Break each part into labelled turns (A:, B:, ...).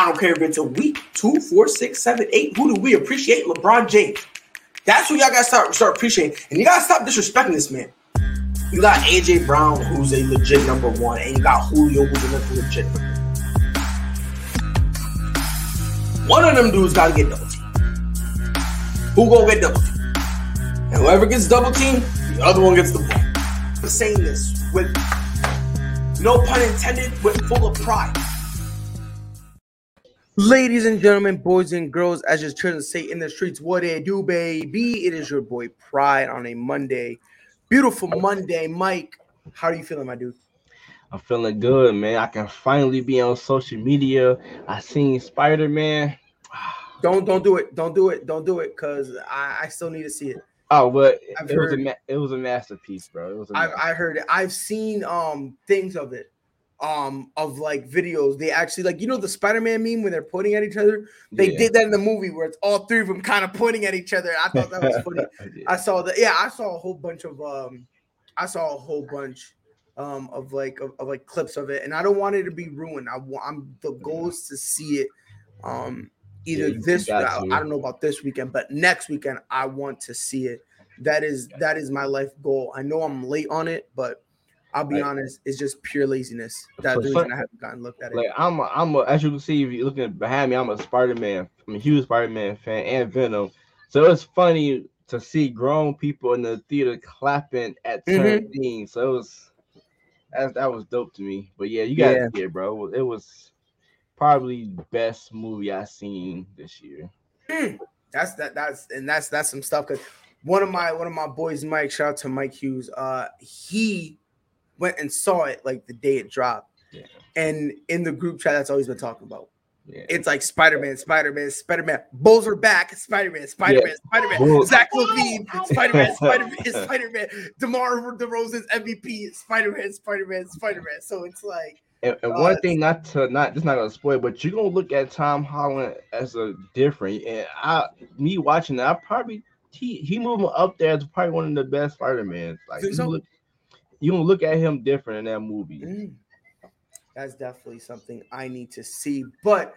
A: I don't care if it's a week, two, four, six, seven, eight. Who do we appreciate? LeBron James. That's who y'all gotta start start appreciating. And you gotta stop disrespecting this man. You got AJ Brown, who's a legit number one, and you got Julio, who's a legit number one. One of them dudes gotta get double. Who gonna get double? And whoever gets double team, the other one gets the ball. I'm saying this with no pun intended, with full of pride. Ladies and gentlemen, boys and girls, as your children say in the streets, what it do, baby? It is your boy Pride on a Monday. Beautiful Monday. Mike, how are you feeling, my dude?
B: I'm feeling good, man. I can finally be on social media. I seen Spider Man.
A: Don't don't do it. Don't do it. Don't do it, cause I, I still need to see it.
B: Oh, but I've it heard, was a it was a masterpiece, bro. It was.
A: I, I heard it. I've seen um things of it, um of like videos. They actually like you know the Spider Man meme when they're pointing at each other. They yeah. did that in the movie where it's all three of them kind of pointing at each other. I thought that was funny. yeah. I saw that. Yeah, I saw a whole bunch of um, I saw a whole bunch um of like of, of like clips of it, and I don't want it to be ruined. I want I'm the goal is to see it um either yeah, this I, I don't know about this weekend, but next weekend I want to see it. That is that is my life goal. I know I'm late on it, but I'll be right. honest, it's just pure laziness. That's the reason I haven't gotten looked at it.
B: Like I'm, a, I'm a, as you can see, if you're looking behind me, I'm a Spider-Man. I'm a huge Spider-Man fan and Venom. So it's funny to see grown people in the theater clapping at certain mm-hmm. things. So it was that, that was dope to me. But yeah, you got yeah. it, bro. It was probably best movie I seen this year.
A: Mm, that's that that's and that's that's some stuff because one of my one of my boys, Mike, shout out to Mike Hughes. Uh he went and saw it like the day it dropped. Yeah. And in the group chat, that's always been talking about. Yeah. It's like Spider-Man, Spider-Man, Spider-Man. Bulls are back. Spider-Man, Spider-Man, yeah. Spider-Man. Zach LaVine, Spider-Man, Spider-Man, Spider-Man. DeMar DeRozan's MVP, Spider-Man, Spider-Man, Spider-Man. So it's like
B: and, and one thing, not to not just not gonna spoil, but you're gonna look at Tom Holland as a different. And I, me watching that, I probably he he moving up there as probably one of the best Spider Mans. Like so? look, you gonna look at him different in that movie. Mm.
A: That's definitely something I need to see. But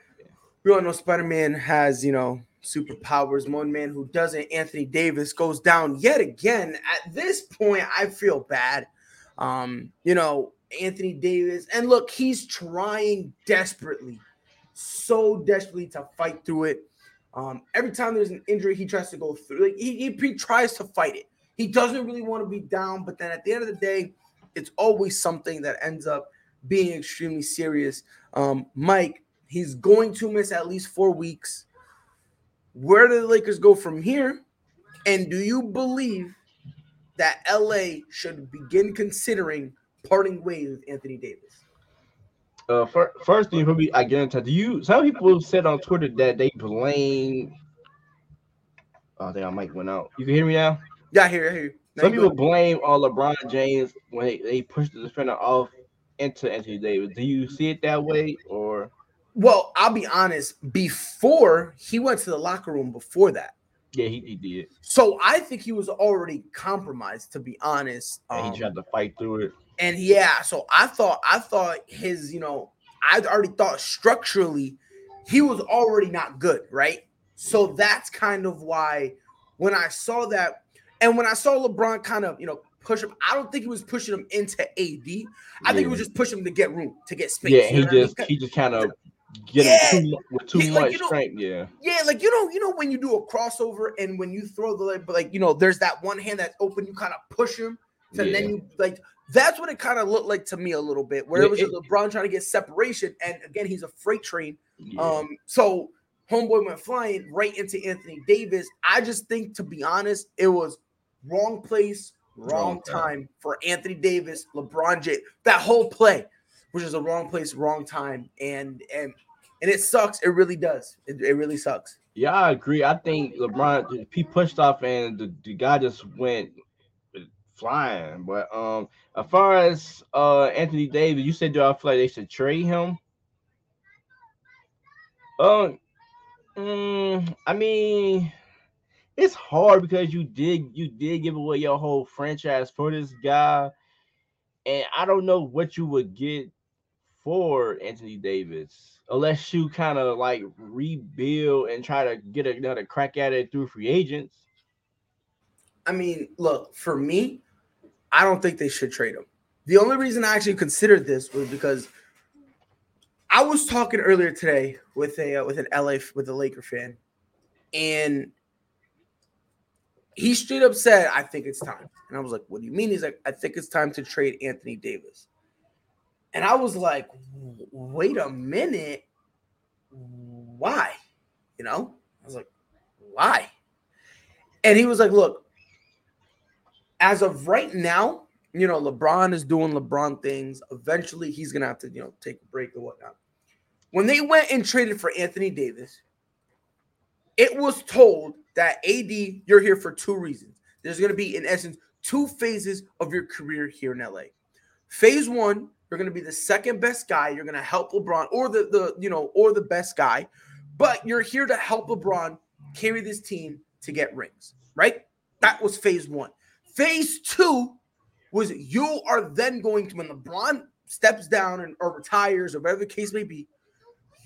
A: we all know Spider Man has you know superpowers. One man who doesn't, Anthony Davis, goes down yet again. At this point, I feel bad. Um, you know, Anthony Davis. And look, he's trying desperately, so desperately to fight through it. Um, every time there's an injury, he tries to go through. Like he, he, he tries to fight it. He doesn't really want to be down, but then at the end of the day, it's always something that ends up being extremely serious. Um, Mike, he's going to miss at least four weeks. Where do the Lakers go from here? And do you believe that LA should begin considering parting ways with Anthony Davis?
B: Uh, for, first thing I guarantee. Do you? Some people said on Twitter that they blame. Oh, I mic went out. You can hear me now.
A: Yeah, I hear, I hear you.
B: Some people blame all LeBron James when they, they push the defender off into Anthony Davis. Do you see it that way, or?
A: Well, I'll be honest. Before he went to the locker room, before that,
B: yeah, he, he did.
A: So I think he was already compromised, to be honest.
B: Um, he tried to fight through it.
A: And yeah, so I thought I thought his, you know, I already thought structurally he was already not good, right? So that's kind of why when I saw that, and when I saw LeBron kind of, you know, push him, I don't think he was pushing him into AD. I yeah. think he was just pushing him to get room, to get space.
B: Yeah, he just he just kind of getting yeah. too, with too much
A: you know,
B: strength. Yeah,
A: yeah, like you know, you know when you do a crossover and when you throw the like, like you know, there's that one hand that's open, you kind of push him, and yeah. then you like that's what it kind of looked like to me a little bit, where yeah, it was just LeBron trying to get separation, and again, he's a freight train. Yeah. Um, so homeboy went flying right into Anthony Davis. I just think, to be honest, it was wrong place, wrong, time for Anthony Davis, LeBron James. That whole play, which is a wrong place, wrong time, and and and it sucks. It really does. It, it really sucks.
B: Yeah, I agree. I think LeBron he pushed off, and the, the guy just went flying. But um, as far as uh Anthony Davis, you said do I feel like they should trade him? Um, mm, I mean, it's hard because you did you did give away your whole franchise for this guy, and I don't know what you would get for Anthony Davis. unless you kind of like rebuild and try to get another crack at it through free agents.
A: I mean, look, for me, I don't think they should trade him. The only reason I actually considered this was because I was talking earlier today with a uh, with an LA with a Laker fan, and he straight up said, "I think it's time." And I was like, "What do you mean?" He's like, "I think it's time to trade Anthony Davis." And I was like, "Wait a minute, why?" You know, I was like, "Why?" And he was like, "Look, as of right now, you know, LeBron is doing LeBron things. Eventually, he's gonna have to, you know, take a break or whatnot." When they went and traded for Anthony Davis, it was told that AD, you're here for two reasons. There's going to be, in essence, two phases of your career here in LA. Phase one, you're going to be the second best guy. You're going to help LeBron, or the the you know, or the best guy, but you're here to help LeBron carry this team to get rings. Right? That was phase one. Phase two was you are then going to when LeBron steps down and or retires or whatever the case may be,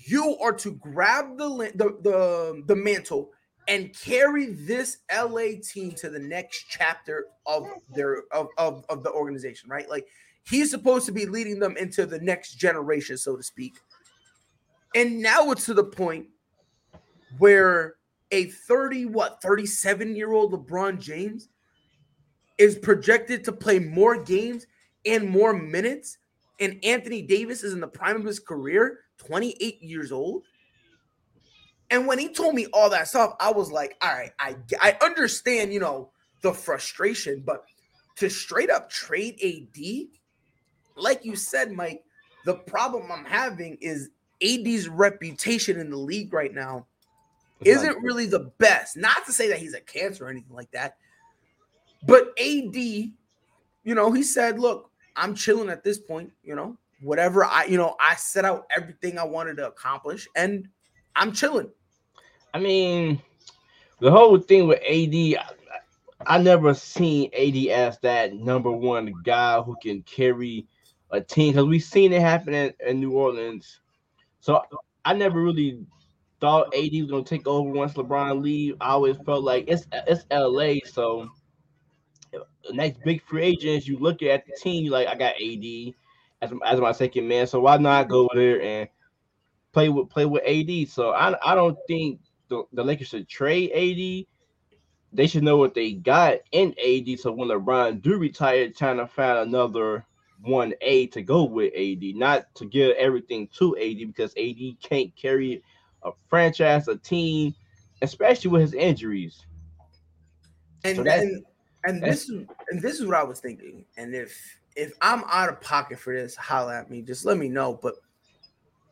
A: you are to grab the the the, the mantle and carry this LA team to the next chapter of their of, of, of the organization, right? Like he's supposed to be leading them into the next generation, so to speak. And now it's to the point where a 30, what 37 year old LeBron James is projected to play more games and more minutes, and Anthony Davis is in the prime of his career, 28 years old. And when he told me all that stuff, I was like, all right, I I understand, you know, the frustration, but to straight up trade AD, like you said, Mike, the problem I'm having is AD's reputation in the league right now isn't really the best. Not to say that he's a cancer or anything like that, but AD, you know, he said, look, I'm chilling at this point, you know, whatever I, you know, I set out everything I wanted to accomplish and I'm chilling.
B: I mean, the whole thing with AD, I, I never seen AD as that number one guy who can carry a team because we've seen it happen in, in, New Orleans. So I never really thought AD was gonna take over once LeBron leave. I always felt like it's it's LA, so the next big free agents, you look at the team, you're like I got AD as, as my second man, so why not go there and play with play with AD? So I I don't think the, the Lakers should trade AD. They should know what they got in AD. So when LeBron do retire, trying to find another one A to go with AD, not to give everything to AD because AD can't carry a franchise, a team, especially with his injuries.
A: And so and, and this is and this is what I was thinking. And if if I'm out of pocket for this, holla at me. Just let me know. But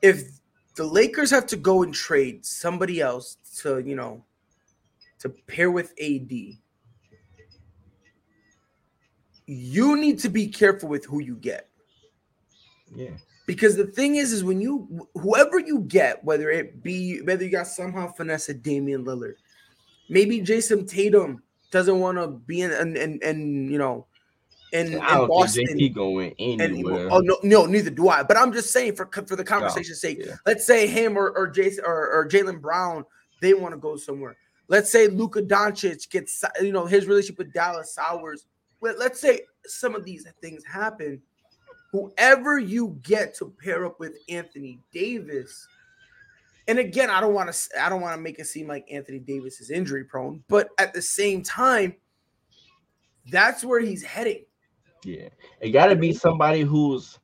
A: if the Lakers have to go and trade somebody else to, you know, to pair with AD. You need to be careful with who you get.
B: Yeah.
A: Because the thing is, is when you whoever you get, whether it be whether you got somehow finesse a Damian Lillard, maybe Jayson Tatum doesn't want to be in and and, and you know in, in Boston.
B: Think going anywhere.
A: And, oh no, no, neither do I. But I'm just saying for for the conversation's no, sake. Yeah. Let's say him or or Jayson or, or Jaylen Brown, they want to go somewhere. Let's say Luka Doncic gets you know his relationship with Dallas sours. But let's say some of these things happen. Whoever you get to pair up with Anthony Davis, and again, I don't want to I don't want to make it seem like Anthony Davis is injury prone, but at the same time, that's where he's heading.
B: Yeah, it got to be somebody who's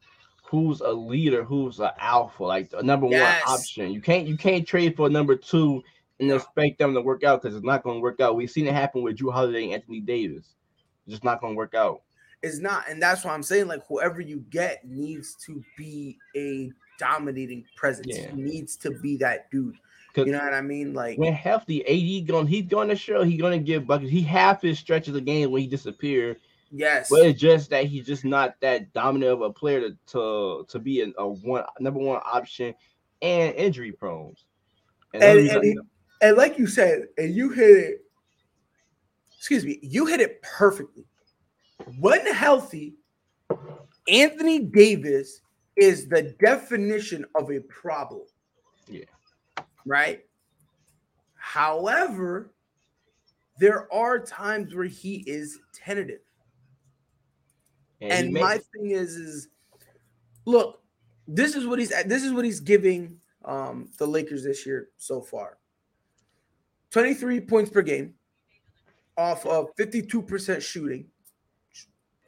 B: who's a leader, who's an alpha, like a number yes. one option. You can't you can't trade for number two and expect them to work out because it's not going to work out. We've seen it happen with Jrue Holiday and Anthony Davis. It's just not going to work out.
A: It's not, and that's why I'm saying like whoever you get needs to be a dominating presence. Yeah. He needs to be that dude. You know what I mean? Like
B: when healthy, AD going, he's going to show. He's going to give buckets. He half his stretches of game when he disappeared
A: Yes,
B: but it's just that he's just not that dominant of a player to to, to be a, a one number one option and injury prone.
A: And, and, and, he, and like you said, and you hit it. Excuse me, you hit it perfectly. When healthy, Anthony Davis is the definition of a problem.
B: Yeah.
A: Right. However, there are times where he is tentative. And, and my thing is, is look, this is what he's this is what he's giving um, the Lakers this year so far. 23 points per game off of 52% shooting.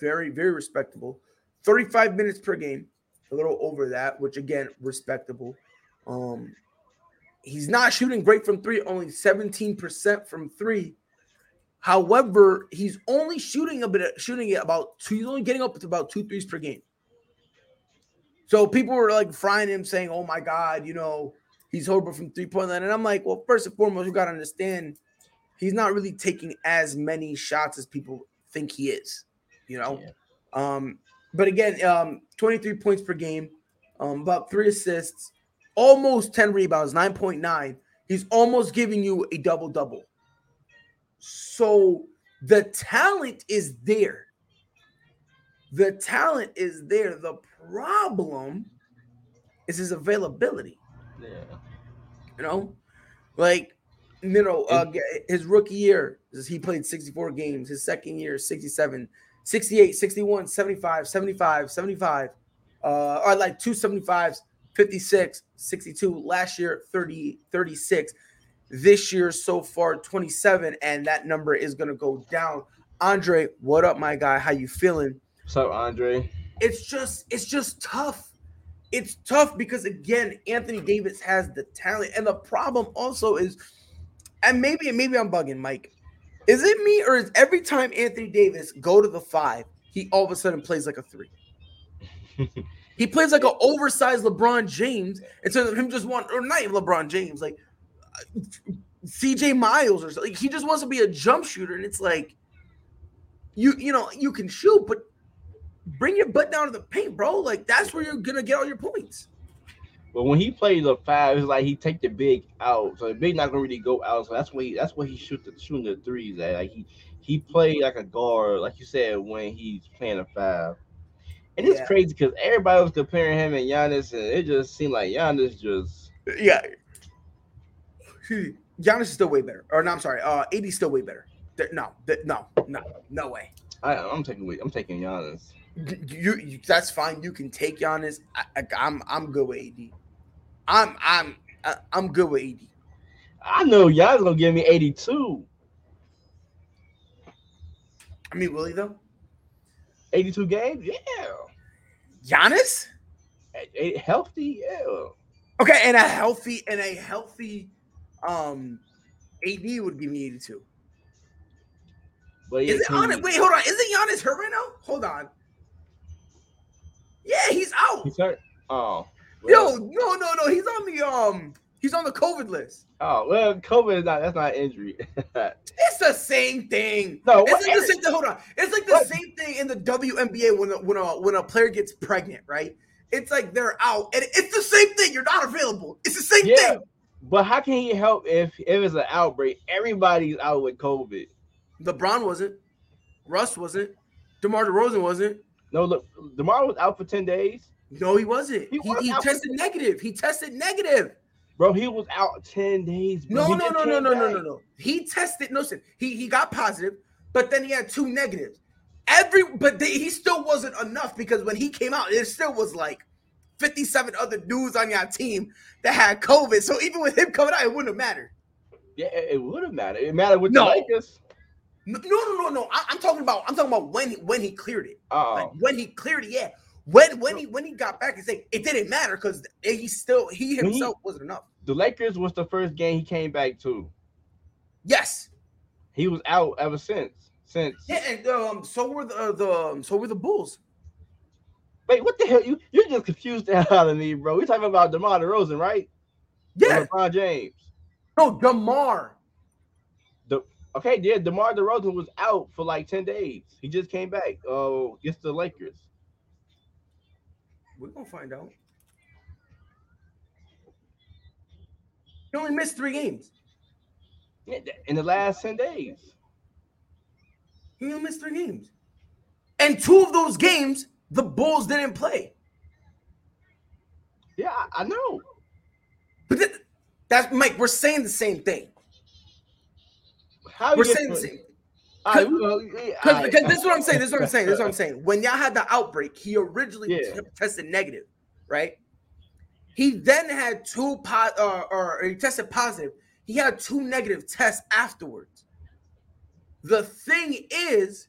A: Very, very respectable. 35 minutes per game, a little over that, which again, respectable. Um, he's not shooting great from three, only 17% from three. However, he's only shooting a bit, shooting it about two, he's only getting up to about two threes per game. So people were like frying him, saying, "Oh my God, you know, he's horrible from three point line." And I'm like, well, first and foremost, you got to understand, he's not really taking as many shots as people think he is. You know, yeah. um, but again, um, 23 points per game, um, about three assists, almost 10 rebounds, 9.9. He's almost giving you a double double. So the talent is there. The talent is there. The problem is his availability.
B: Yeah.
A: You know, like you know, uh, his rookie year, he played 64 games. His second year, 67, 68, 61, 75, 75, 75. Uh, or like 275s, 56, 62. Last year, 30, 36. This year so far, 27, and that number is gonna go down. Andre, what up, my guy? How you feeling?
B: What's up, Andre?
A: It's just it's just tough. It's tough because again, Anthony Davis has the talent, and the problem also is, and maybe maybe I'm bugging Mike. Is it me or is every time Anthony Davis go to the five, he all of a sudden plays like a three? he plays like an oversized LeBron James instead of him just want or not even LeBron James, like CJ Miles or something. Like, he just wants to be a jump shooter, and it's like you you know you can shoot, but bring your butt down to the paint, bro. Like that's where you're gonna get all your points.
B: But when he plays the five, it's like he take the big out, so the big not gonna really go out. So that's what he that's what he shoot the shooting the threes at. Like he he played like a guard, like you said, when he's playing a five. And it's yeah. crazy because everybody was comparing him and Giannis, and it just seemed like Giannis just
A: yeah. Giannis is still way better. Or no, I'm sorry. Uh, AD still way better. No, no, no, no way.
B: I, I'm taking I'm taking Giannis
A: you, you, that's fine. You can take Giannis. I, I, I'm I'm good with AD. I'm I'm I'm good with AD.
B: I know y'all gonna give me 82.
A: I mean, will he though?
B: 82 games, yeah.
A: Giannis,
B: a, a healthy, yeah.
A: Okay, and a healthy and a healthy um AD would give me 82. But is it on it? Wait, hold on. Isn't Giannis hurt right now? Hold on. Yeah, he's out.
B: He's hurt. Oh.
A: Well. Yo, no, no, no. He's on the um. He's on the COVID list.
B: Oh well, COVID is not. That's not injury.
A: it's the same thing.
B: No,
A: it's like the same thing. Hold on. It's like the what? same thing in the WNBA when a, when a when a player gets pregnant, right? It's like they're out, and it's the same thing. You're not available. It's the same yeah, thing.
B: But how can he help if if it's an outbreak? Everybody's out with COVID.
A: LeBron wasn't. Russ wasn't. DeMar DeRozan wasn't.
B: No, look, Demar was out for 10 days.
A: No, he wasn't. He, he, he tested negative. He tested negative.
B: Bro, he was out 10 days.
A: Bro. No, no, no, no, no, no, no, no. He tested, no, listen, he, he got positive, but then he had two negatives. Every but they, he still wasn't enough because when he came out, it still was like 57 other dudes on your team that had COVID. So even with him coming out, it wouldn't have mattered.
B: Yeah, it would have mattered. It mattered with no. the Lakers.
A: No, no, no, no. I, am talking about. I'm talking about when he, when he cleared it.
B: Oh, like
A: when he cleared it. Yeah. When when he when he got back and say it didn't matter because he still he himself he, wasn't enough.
B: The Lakers was the first game he came back to.
A: Yes.
B: He was out ever since. Since
A: yeah, and um, so were the the um, so were the Bulls.
B: Wait, what the hell? You you just confused the hell out of me, bro. We're talking about DeMar DeRozan, right?
A: Yeah.
B: LeBron James.
A: No, DeMar.
B: Okay, yeah, DeMar DeRozan was out for like 10 days. He just came back uh against the Lakers.
A: We're gonna find out. He only missed three games.
B: Yeah, in the last 10 days.
A: He only missed three games. And two of those games, the Bulls didn't play.
B: Yeah, I, know.
A: But th- that's Mike. We're saying the same thing.
B: How
A: We're
B: you
A: saying the same.
B: All right, well, yeah,
A: Because
B: right.
A: this is what I'm saying. This is what I'm saying. This is what I'm saying. When y'all had the outbreak, he originally
B: Yeah.
A: tested negative, right? He then had two po- uh, or he tested positive. He had two negative tests afterwards. The thing is,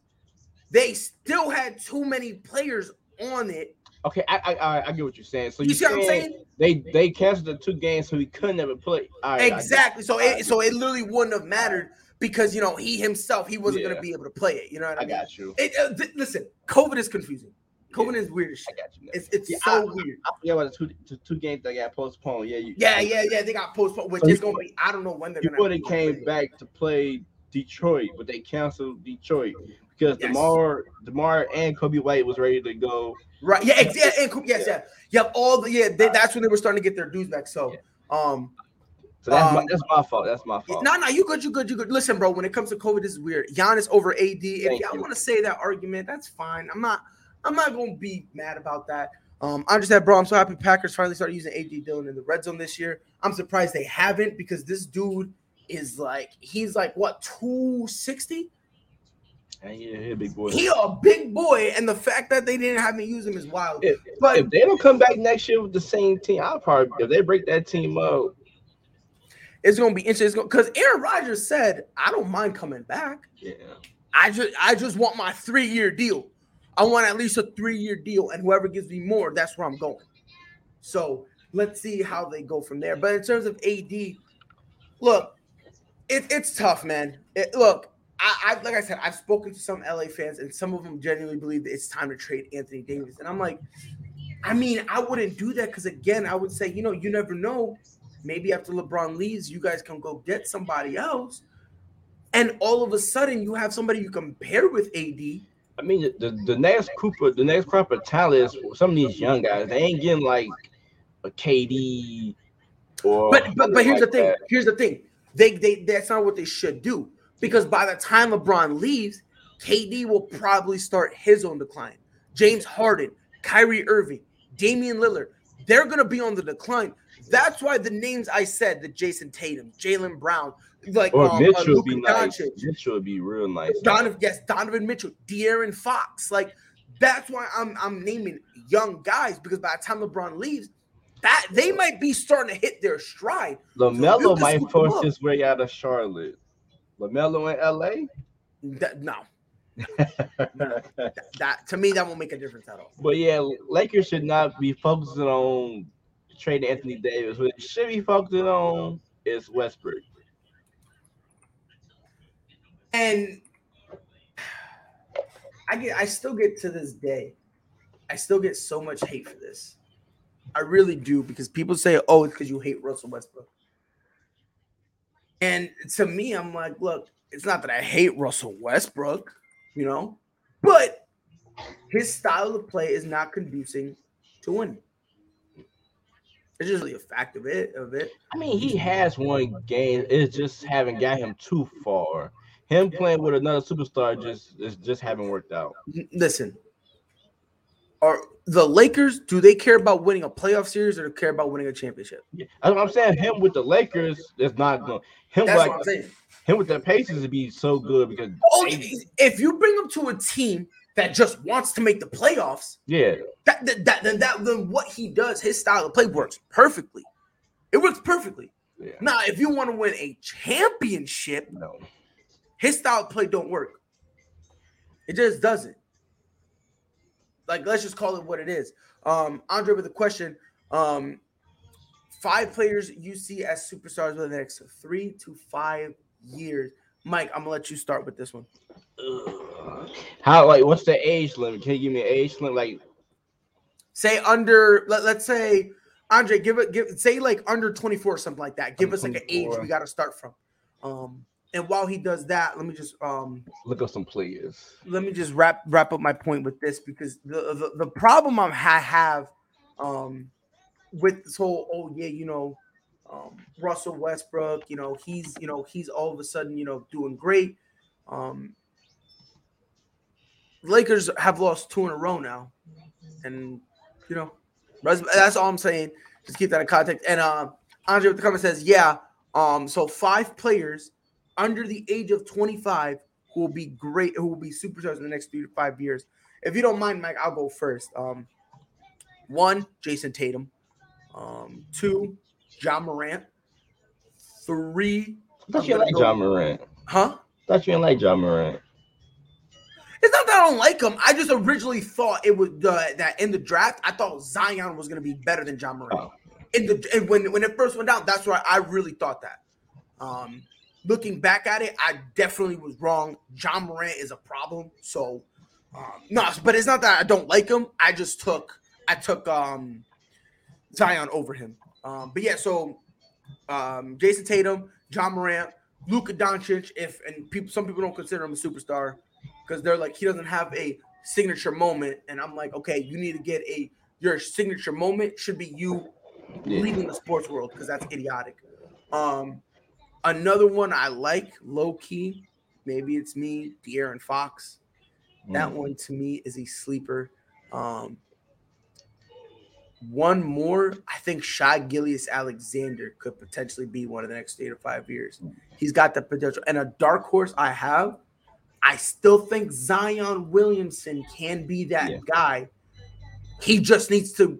A: they still had too many players on it.
B: Okay, I, I I I get what you're saying. So
A: You
B: you
A: see what I'm saying?
B: They they canceled the two games, so he couldn't ever play. Right,
A: Exactly. So
B: right.
A: it so it literally wouldn't have mattered because you know he himself he wasn't going to be able to play it. You know what I,
B: I
A: mean?
B: got you.
A: It, uh, th- listen, COVID is confusing. COVID
B: Yeah.
A: is weird as
B: I got you.
A: It's it's
B: Yeah,
A: so
B: I-
A: weird.
B: I forget about the two, two, two games that got postponed. Yeah, you,
A: Yeah, yeah, yeah. They got postponed, which
B: So
A: is going to be. I don't know when they're going
B: would have came back to play Detroit, but they canceled Detroit because
A: Yes.
B: Demar, Demar, and Coby White was ready to go.
A: Right? Yeah, ex- yeah, and, yes,
B: Yeah.
A: yeah, yeah. All the yeah. They, that's when they were starting to get their dues back. So, um,
B: So that's my
A: Um,
B: that's my fault. That's my fault.
A: no, no, you good, you good, you good. Listen, bro. When it comes to COVID, this is weird. Giannis over AD. If
B: Thank
A: y'all want to say that argument, that's fine. I'm not. I'm not to be mad about that. Um, I'm just that, bro. I'm so happy Packers finally started using AJ Dillon in the red zone this year. I'm surprised they haven't because this dude is like he's like what 260.
B: And yeah, he a big boy.
A: He a big boy, and the fact that they didn't have me use him is wild.
B: If,
A: But
B: if they don't come back next year with the same team, I'll probably if they break that team up.
A: it's gonna be interesting because Aaron Rodgers said, "I don't mind coming back.
B: Yeah,
A: I just, I just want my three year deal. I want at least a three year deal, and whoever gives me more, that's where I'm going." So let's see how they go from there. But in terms of AD, look, it, it's tough, man. It- look, I, I like I said, I've spoken to some LA fans, and some of them genuinely believe that it's time to trade Anthony Davis, and I'm like, I mean, I wouldn't do that because again, I would say, you know, you never know. Maybe after LeBron leaves, you guys can go get somebody else, and all of a sudden, you have somebody you compare with AD.
B: I mean the, the next Cooper, the next crop of talent is some of these young guys. They ain't getting like a KD or.
A: But but but here's
B: like
A: the thing.
B: that.
A: Here's the thing. They they that's not what they should do because by the time LeBron leaves, KD will probably start his own decline. James Harden, Kyrie Irving, Damian Lillard, they're gonna be on the decline. That's why the names I said, the Jayson Tatum, Jaylen Brown, like
B: Or
A: um, uh,
B: Mitchell would
A: Luka
B: be nice.
A: Doncic,
B: Mitchell would be real nice.
A: Donovan, yes, Donovan Mitchell, De'Aaron Fox. Like that's why I'm I'm naming young guys because by the time LeBron leaves, that they might be starting to hit their stride. So
B: LaMelo
A: can
B: might force his way out of Charlotte. LaMelo in LA.
A: That, no, that, that to me that won't make a difference at all.
B: But yeah, Lakers should not be focusing on trading Anthony Davis. What they should be focusing on is Westbrook.
A: And I get, I still get to this day, I still get so much hate for this. I really do because people say, "Oh, it's because you hate Russell Westbrook." And to me, I'm like, look, it's not that I hate Russell Westbrook, you know, but his style of play is not conducing to winning. It's just really a fact of it. Of it.
B: I mean, he has one game. It's just haven't got him too far. Him playing with another superstar just is just haven't worked out.
A: Listen, are the Lakers? Do they care about winning a playoff series or do they care about winning a championship?
B: Yeah, I'm saying. Him with the Lakers is not going. Him
A: That's
B: like
A: what I'm saying.
B: him with the Pacers would be so good because
A: Oh, if you bring him to a team that just wants to make the playoffs,
B: yeah,
A: that, that, that then that then what he does, his style of play works perfectly. It works perfectly.
B: yeah,
A: Now, if you want to win a championship,
B: no.
A: his style of play don't work. It just doesn't. Like, let's just call it what it is. Um, Andre with a question. Um, five players you see as superstars over the next three to five years. Mike, I'm gonna let you start with this one.
B: How like what's the age limit? Can you give me an age limit? Like
A: Say under, let, let's say, Andre, give it, give say like under 24 or something like that. Give us like an age we got to start from. Um, and while he does that, let me just um
B: look up some players.
A: let me just wrap wrap up my point with this because the the, the problem I'm ha- have um with this whole oh yeah you know um Russell Westbrook you know he's you know he's all of a sudden you know doing great um Lakers have lost two in a row now and you know that's, that's all I'm saying just keep that in context and uh Andre with the comment says, yeah. Um, so five players under the age of 25 who will be great, who will be superstars in the next three to five years. If you don't mind, Mike, I'll go first. Um, one, Jayson Tatum. Um, two, Ja Morant. Three.
B: I thought you like Ja Morant.
A: Huh?
B: I thought you didn't like Ja Morant.
A: It's not that I don't like him. I just originally thought it was uh, that in the draft, I thought Zion was going to be better than Ja Morant. Oh. In the when when it first went down, that's why I really thought that. Um, looking back at it, I definitely was wrong. Ja Morant is a problem. So, um, no, but it's not that I don't like him. I just took I took um, Zion over him. Um, but yeah, so um, Jayson Tatum, Ja Morant, Luka Doncic. If and people, some people don't consider him a superstar because they're like he doesn't have a signature moment, and I'm like, okay, you need to get a your signature moment should be you leaving the sports world because that's idiotic. Um, another one I like low key, maybe it's me, De'Aaron Fox. That mm. one to me is a sleeper. Um, one more, I think Shai Gilgeous-Alexander could potentially be one of the next eight or five years. He's got the potential. And a dark horse I have, I still think Zion Williamson can be that yeah. guy. He just needs to,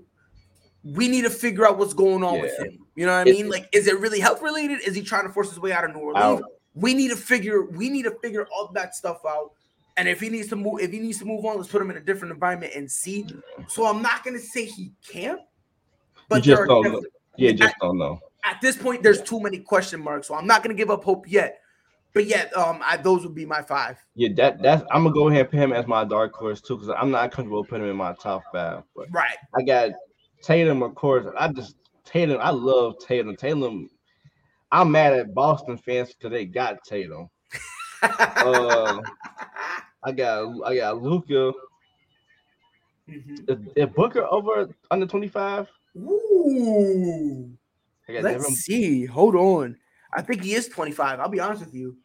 A: we need to figure out what's going on yeah. with him. You know what I mean? Like, is it really health related? Is he trying to force his way out of New Orleans? We need to figure, we need to figure all that stuff out and if he needs to move, if he needs to move on, let's put him in a different environment and see. So I'm not gonna say he can't,
B: but you just don't know. Yeah, just at, don't know.
A: At this point, there's too many question marks, so I'm not gonna give up hope yet. But yet, um, I, those would be my five.
B: Yeah, that that's I'm gonna go ahead and put him as my dark horse too, because I'm not comfortable putting him in my top five. But
A: right,
B: I got Tatum, of course. I just Tatum. I love Tatum. Tatum. I'm mad at Boston fans because they got Tatum. uh, I got I got Luka. Mm-hmm. Is, is, Booker over under 25?
A: Ooh. Let's Devin. see. Hold on. I think he is 25. I'll be honest with you.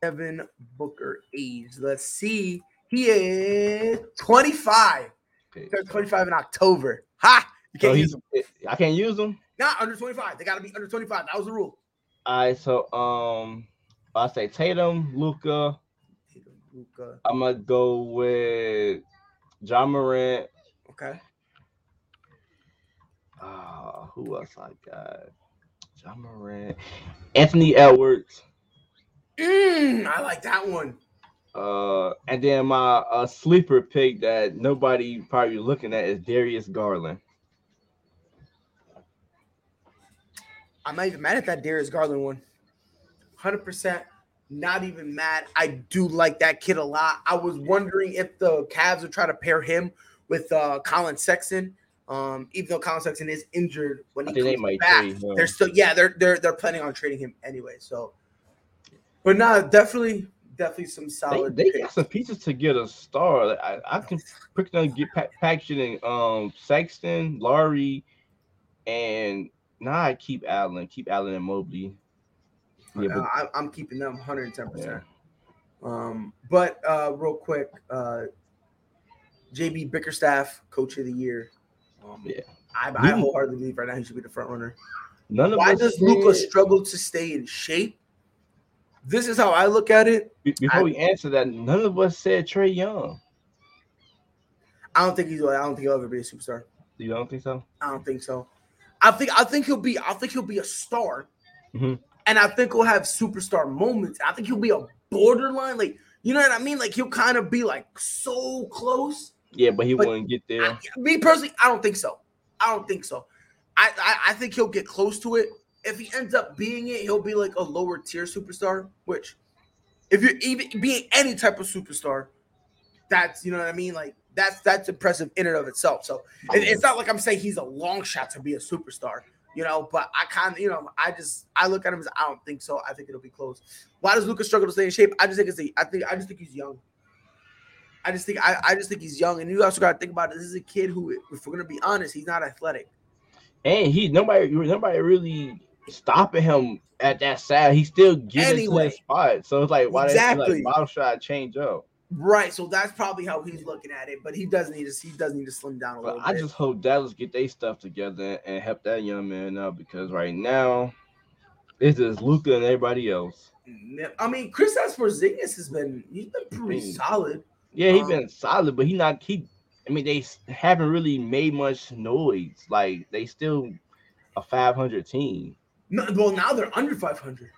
A: Devin Booker age. Let's see. He is 25. Okay. 25 in October. Ha!
B: You can't so use him. I can't use them.
A: Not under 25. They gotta be under 25. That was the rule.
B: All right, so um I say Tatum, Luka, Luka. I'm gonna go with Ja Morant.
A: Okay.
B: Uh, who else I got? Ja Morant, Anthony Edwards.
A: Mm, I like that one.
B: Uh, and then my uh, sleeper pick that nobody probably looking at is Darius Garland.
A: I'm not even mad at that Darius Garland one. 100% not even mad. I do like that kid a lot. I was wondering if the Cavs would try to pair him with uh Collin Sexton. Um, even though Collin Sexton is injured when he comes back, trade, they're still yeah, they're they're they're planning on trading him anyway. So, but nah, definitely definitely some solid.
B: They, they got some pieces to get a star. I, I can them get packaging um Sexton, Lauri, and now I keep Allen, keep Allen and Mobley.
A: Yeah, but, I, am keeping them 110. Yeah. percent Um, but uh, real quick, uh, JB Bickerstaff, Coach of the Year. Um, yeah, I, I wholeheartedly believe right now he should be the front runner. None of Why does Luka struggle to stay in shape? This is how I look at it.
B: Before I, we answer that, none of us said Trae Young.
A: I don't think he's. I don't think he'll ever be a superstar.
B: You don't think so?
A: I don't think so. I think. I think he'll be. I think he'll be a star. Mm-hmm and I think he'll have superstar moments. I think he'll be a borderline, like you know what I mean. Like he'll kind of be like so close.
B: Yeah, but he but wouldn't get there. I,
A: me personally, I don't think so. I don't think so. I, I I think he'll get close to it. If he ends up being it, he'll be like a lower tier superstar. Which, if you're even being any type of superstar, that's you know what I mean. Like that's that's impressive in and of itself. So it, it's not like I'm saying he's a long shot to be a superstar you know. But I kind of, you know, I just I look at him as I don't think so. I think it'll be close. Why does Luka's struggle to stay in shape? I just think it's a, I think I just think he's young. I just think I, I just think he's young, and you also got to think about it. This is a kid who, if we're gonna be honest, he's not athletic.
B: And he nobody nobody really stopping him at that side. He's still getting anyway, to his spot. So it's like why exactly. like bottle shot change up.
A: Right, so that's probably how he's looking at it, but he does need to he does need to slim down a
B: But
A: little
B: I
A: bit.
B: just hope Dallas get their stuff together and help that young man out because right now it's just Luka and everybody else.
A: I mean, Kristaps Porzingis has been he's been pretty
B: mean,
A: solid.
B: Yeah, he
A: Um,
B: been solid, but he not he. I mean, they haven't really made much noise. Like they still a 500 team.
A: No, well, now they're under 500.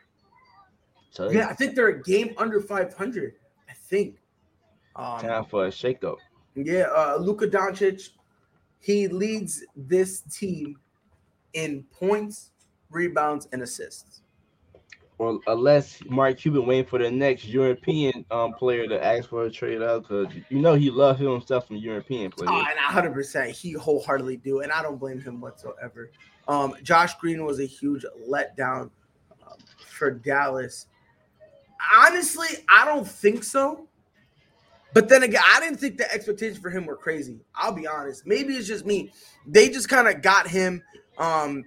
B: So
A: Yeah, I think they're a game under 500. I think. Um,
B: time for a shakeup.
A: yeah, uh, Luka Doncic, he leads this team in points, rebounds, and assists.
B: Or unless Mark Cuban waiting for the next European um player to ask for a trade out, because you know he loves himself from European players.
A: Oh, and 100 percent, he wholeheartedly do, and I don't blame him whatsoever. Um, Josh Green was a huge letdown um, for Dallas. Honestly, I don't think so. But then again, I didn't think the expectations for him were crazy. I'll be honest. Maybe it's just me. They just kind of got him. Um,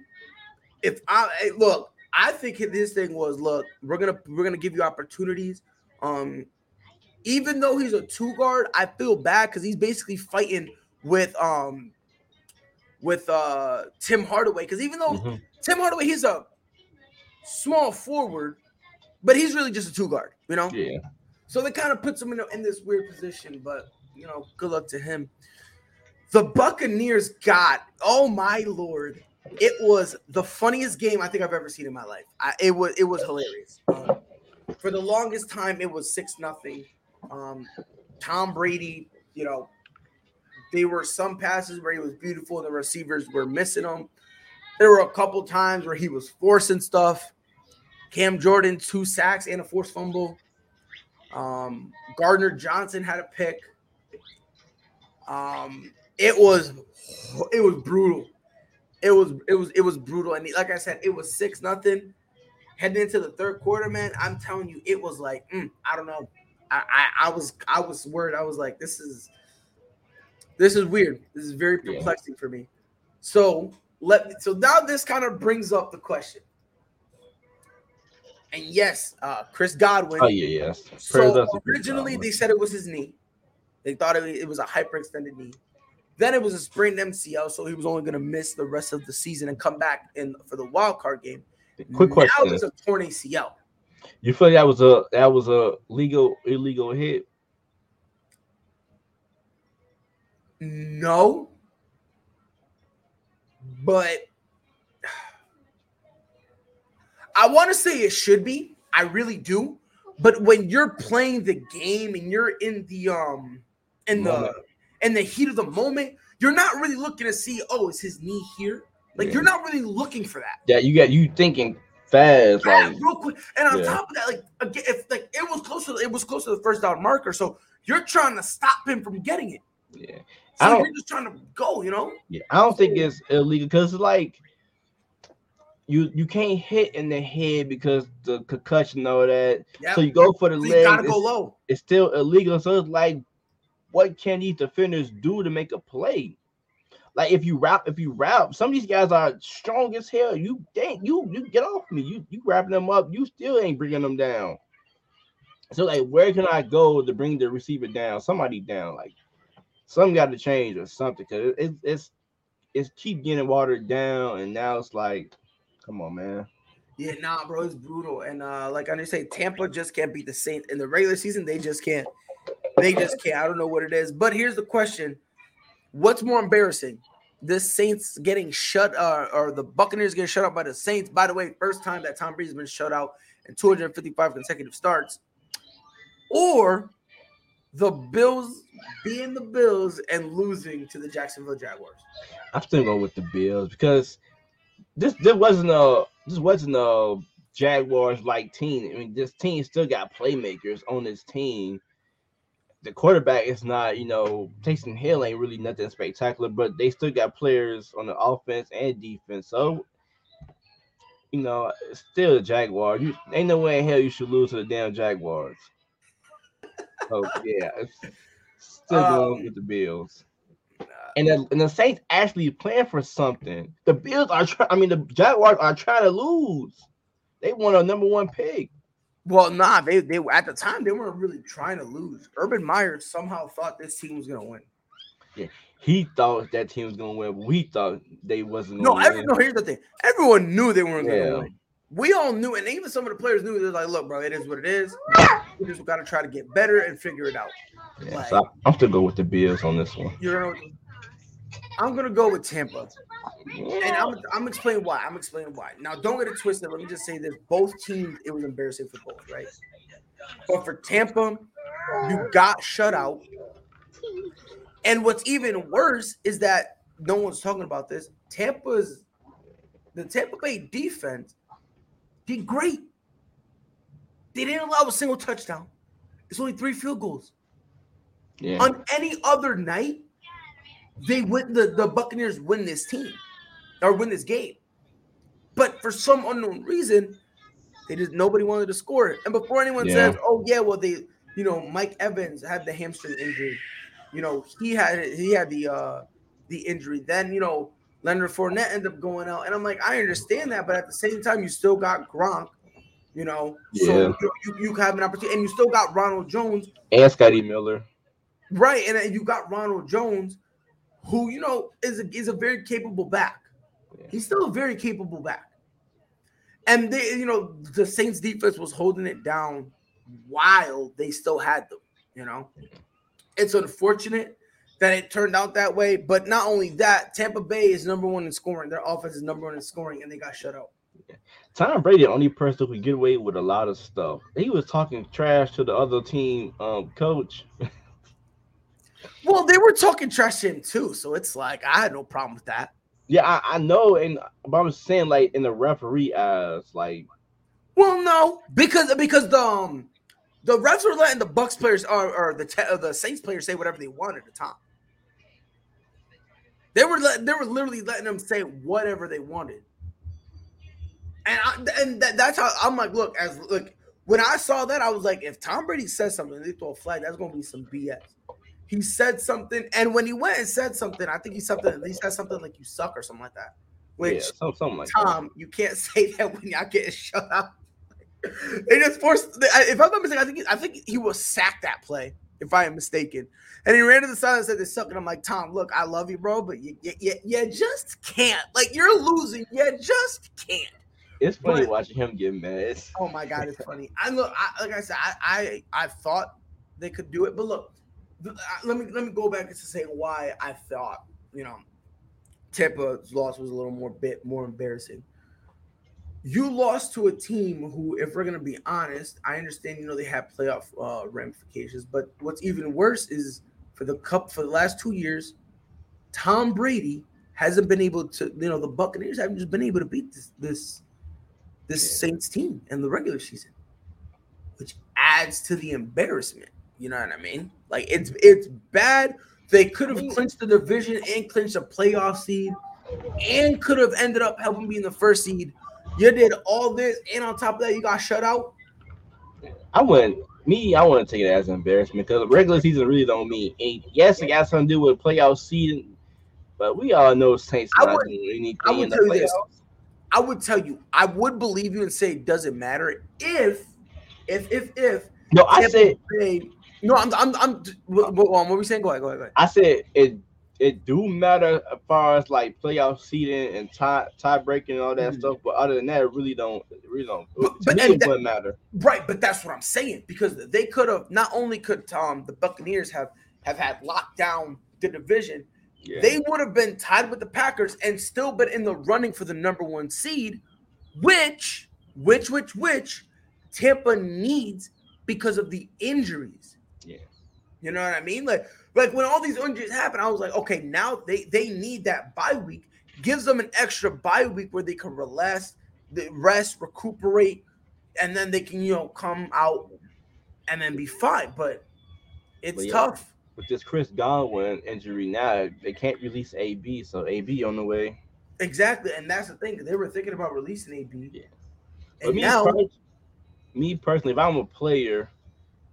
A: if I look, I think this thing was look, we're gonna we're gonna give you opportunities. Um, even though he's a two guard, I feel bad because he's basically fighting with um with uh Tim Hardaway. Because even though
B: Mhm.
A: Tim Hardaway, he's a small forward, but he's really just a two guard, you know.
B: Yeah,
A: So they kind of puts him in, in this weird position, but you know, good luck to him. The Buccaneers got, oh my lord, it was the funniest game I think I've ever seen in my life. I, it was it was hilarious. Um, for the longest time, it was six nothing. Um, Tom Brady, you know, there were some passes where he was beautiful and the receivers were missing them. There were a couple times where he was forcing stuff. Cam Jordan, two sacks and a forced fumble. Um, Gardner Johnson had a pick. Um, it was it was brutal. It was it was it was brutal. And like I said, it was six nothing. Heading into the third quarter, man, I'm telling you, it was like mm, I don't know. I, I I was I was worried. I was like, this is this is weird. This is very
B: Yeah.
A: perplexing for me. So let me, so now this kind of brings up the question. And yes, uh, Chris Godwin.
B: oh yeah, yes.
A: So
B: up to Chris
A: originally they said it was his knee. They thought it, was a hyperextended knee. Then it was a sprained MCL, so he was only going to miss the rest of the season and come back in for the wild card game.
B: Quick question: Now
A: it's a torn ACL.
B: You feel that was a that was a legal illegal hit?
A: No, but I want to say it should be. I really do. But when you're playing the game and you're in the um in the
B: Moment.
A: in the heat of the moment, you're not really looking to see, oh, is his knee here? Like
B: Yeah.
A: you're not really looking for that.
B: Yeah, you got you thinking fast,
A: Yeah,
B: like
A: real quick. And on
B: Yeah.
A: top of that, like again, if like it was close to it was close to the first down marker, so you're trying to stop him from getting it.
B: yeah. I
A: So
B: don't-
A: you're just trying to go, you know?
B: Yeah, I don't think it's illegal because like you you can't hit in the head because the concussion all that.
A: Yeah.
B: So you go for the
A: So
B: leg.
A: you gotta go
B: it's,
A: low.
B: it's still illegal. So it's like, what can these defenders do to make a play? Like if you wrap, if you wrap, some of these guys are strong as hell. You dang, you you get off me. You you wrapping them up. You still ain't bringing them down. So like, where can I go to bring the receiver down? Somebody down. Like, something got to change or something because it, it's it's it's keep getting watered down, and now it's like, come on, man.
A: Yeah, nah, bro, it's brutal. And uh, like I just say, Tampa just can't beat the Saints in the regular season. They just can't. They just can't. I don't know what it is. But here's the question: What's more embarrassing? The Saints getting shut, uh, or the Buccaneers getting shut out by the Saints? By the way, first time that Tom Brady's been shut out in 255 consecutive starts, or the Bills being the Bills and losing to the Jacksonville Jaguars.
B: I'm still going with the Bills because this this wasn't a this wasn't a Jaguars like team. I mean, this team still got playmakers on this team. The quarterback is not, you know, Taysom Hill ain't really nothing spectacular, but they still got players on the offense and defense. So, you know, still the Jaguars. You ain't no way in hell you should lose to the damn Jaguars. So yeah, it's still going
A: Um,
B: with the Bills. And the, and the Saints actually playing for something. The Bills are trying. I mean, the Jaguars are trying to lose. They want a number one pick.
A: Well, nah, they they at the time they weren't really trying to lose. Urban Meyer somehow thought this team was gonna win.
B: Yeah, he thought that team was gonna win. We thought they wasn't.
A: No, every, no. Here's the thing: everyone knew they weren't
B: Yeah.
A: gonna win. We all knew, and even some of the players knew. They're like, "Look, bro, it is what it is. We just got to try to get better and figure it out."
B: Yeah, so I- I'm still go with the Bills on this one.
A: You know, I'm gonna go with Tampa, and I'm I'm explaining why. I'm explaining why. Now, don't get it twisted. Let me just say this: both teams, it was embarrassing for both, right? But for Tampa, you got shut out, and what's even worse is that no one's talking about this. Tampa's the Tampa Bay defense did great. They didn't allow a single touchdown. It's only three field goals.
B: Yeah,
A: On any other night, they win the, the Buccaneers win this team or win this game. But for some unknown reason, they just nobody wanted to score it. And before anyone
B: Yeah.
A: says, "Oh yeah, well they, you know, Mike Evans had the hamstring injury, you know, he had he had the uh the injury. Then you know, Leonard Fournette ended up going out, and I'm like, I understand that, but at the same time, you still got Gronk, you know,
B: Yeah.
A: so you, you, you have an opportunity, and you still got Ronald Jones,
B: and Scotty Miller.
A: Right, and you got Ronald Jones, who you know is a, is a very capable back.
B: Yeah.
A: He's still a very capable back, and they, you know, the Saints defense was holding it down while they still had them. You know, it's unfortunate that it turned out that way, but not only that, Tampa Bay is number one in scoring. Their offense is number one in scoring, and they got shut out.
B: Tom Brady, the only person who could get away with a lot of stuff. He was talking trash to the other team um, coach.
A: Well, they were talking trash to him too, so it's like I had no problem with that.
B: Yeah, I, I know, and but I'm saying like in the referee eyes, like
A: Well, no, because because the um, the refs were letting the Bucks players or, or the te- or the Saints players say whatever they wanted at the time. They were let, they were literally letting them say whatever they wanted, and I, and that, that's how I'm like, look, as look when I saw that, I was like, if Tom Brady says something, they throw a flag, that's gonna be some BS. He said something, and when he went and said something, I think he something he said something like "you suck" or something like that. Which
B: yeah, something like that.
A: Tom, you can't say that when y'all get shut out. They just forced. If I'm not mistaken, I think I think he was sacked that play. If I am mistaken, and he ran to the side and said they suck. And I'm like, Tom, look, I love you, bro, but you you, you, you just can't. Like you're losing. You just can't.
B: It's funny
A: but-
B: watching him get mad.
A: Oh my god, it's funny. I look, I, like I said, I, I I thought they could do it, but look, uh, let me let me go back to saying why I thought you know Tampa's loss was a little more bit more embarrassing. You lost to a team who, if we're gonna be honest, I understand you know they have playoff uh, ramifications, but what's even worse is for the cup for the last two years, Tom Brady hasn't been able to. You know the Buccaneers haven't just been able to beat this this this
B: Yeah.
A: Saints team in the regular season, which adds to the embarrassment. You know what I mean? Like it's it's bad. They could have clinched the division and clinched a playoff seed, and could have ended up helping be in the first seed. You did all this, and on top of that, you got shut out.
B: I wouldn't. Me, I want to take it as an embarrassment because regular season really don't mean anything. Yes, it got something to do with playoff seeding, but we all know Saints
A: I
B: not
A: would-
B: doing anything
A: I would
B: in the
A: tell you this.
B: playoffs.
A: I would tell you, I would believe you and say it doesn't matter if, if, if, if.
B: No, I said,
A: Bay- no, I'm, I'm, I'm. What, what, what were we saying? Go ahead, go ahead, go ahead.
B: I said it. It do matter as far as like playoff seeding and tie tie breaking and all that
A: Mhm.
B: stuff, but other than that, it really don't. It really don't.
A: But- but-
B: me, it
A: that-
B: wouldn't matter.
A: Right, but that's what I'm saying because they could have not only could um the Buccaneers have have had locked down the division,
B: Yeah.
A: they would have been tied with the Packers and still been in the running for the number one seed, which which which which Tampa needs because of the injuries.
B: Yeah.
A: You know what I mean? Like like when all these injuries happen, I was like, okay, now they they need that bye week. Gives them an extra bye week where they can relax, rest, recuperate, and then they can you know come out and then be fine. But it's
B: But yeah.
A: tough.
B: With this Chris Godwin injury now, they can't release AB, so AB on the way.
A: Exactly, and that's the thing. They were thinking about releasing AB,
B: Yeah.
A: and
B: me,
A: now
B: me personally, if I'm a player,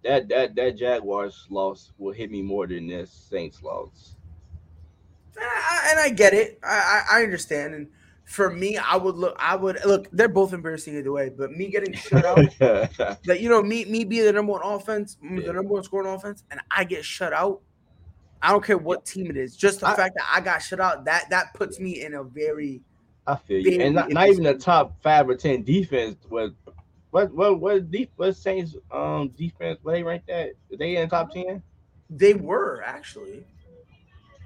B: that that that Jaguars loss will hit me more than this Saints loss.
A: and I, and I get it. I, I I understand, and for me, I would look. I would look. They're both embarrassing either way. But me getting shut out, that you know, me me being the number one offense, the number one scoring offense, and I get shut out. I don't care what team it is. Just the I, fact that I got shut out that that puts me in a very.
B: I feel you, and not, not even the top five or ten defense was. What what what deep what Saints um defense? Where they ranked that? Are they in top ten?
A: They were actually.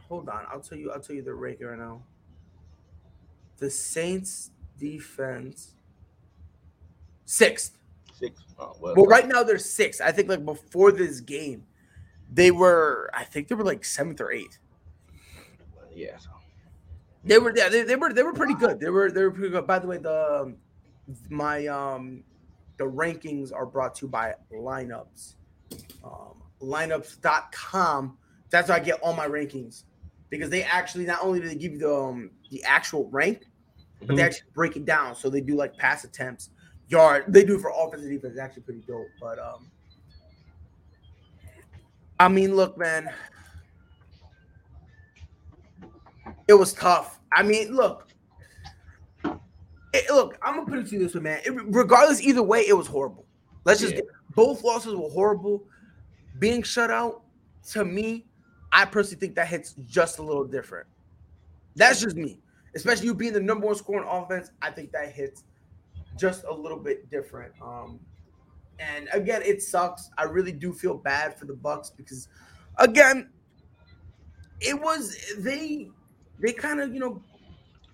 A: Hold on, I'll tell you. I'll tell you the ranking right now the Saints defense sixth.
B: Sixth.
A: Oh, well, well, right now they're sixth. I think like before this game, they were. I think they were like seventh or eighth.
B: Yeah.
A: They were. Yeah. They, they were. They were pretty good. They were. They were pretty good. By the way, the my um the rankings are brought to you by lineups. Um, lineups.com. That's where I get all my rankings because they actually not only do they give you the um, the actual rank, but mm-hmm. they actually break it down. So they do like pass attempts, yard. They do it for offensive defense. It's actually pretty dope. But um, I mean, look, man, it was tough. I mean, look, it, look, I'm gonna put it to you this way, man. It, regardless, either way, it was horrible. Let's just yeah. get, both losses were horrible. Being shut out to me I personally think that hits just a little different. That's just me. Especially you being the number one scoring offense, I think that hits just a little bit different. Um, and again, it sucks. I really do feel bad for the Bucks because, again, it was they they kind of you know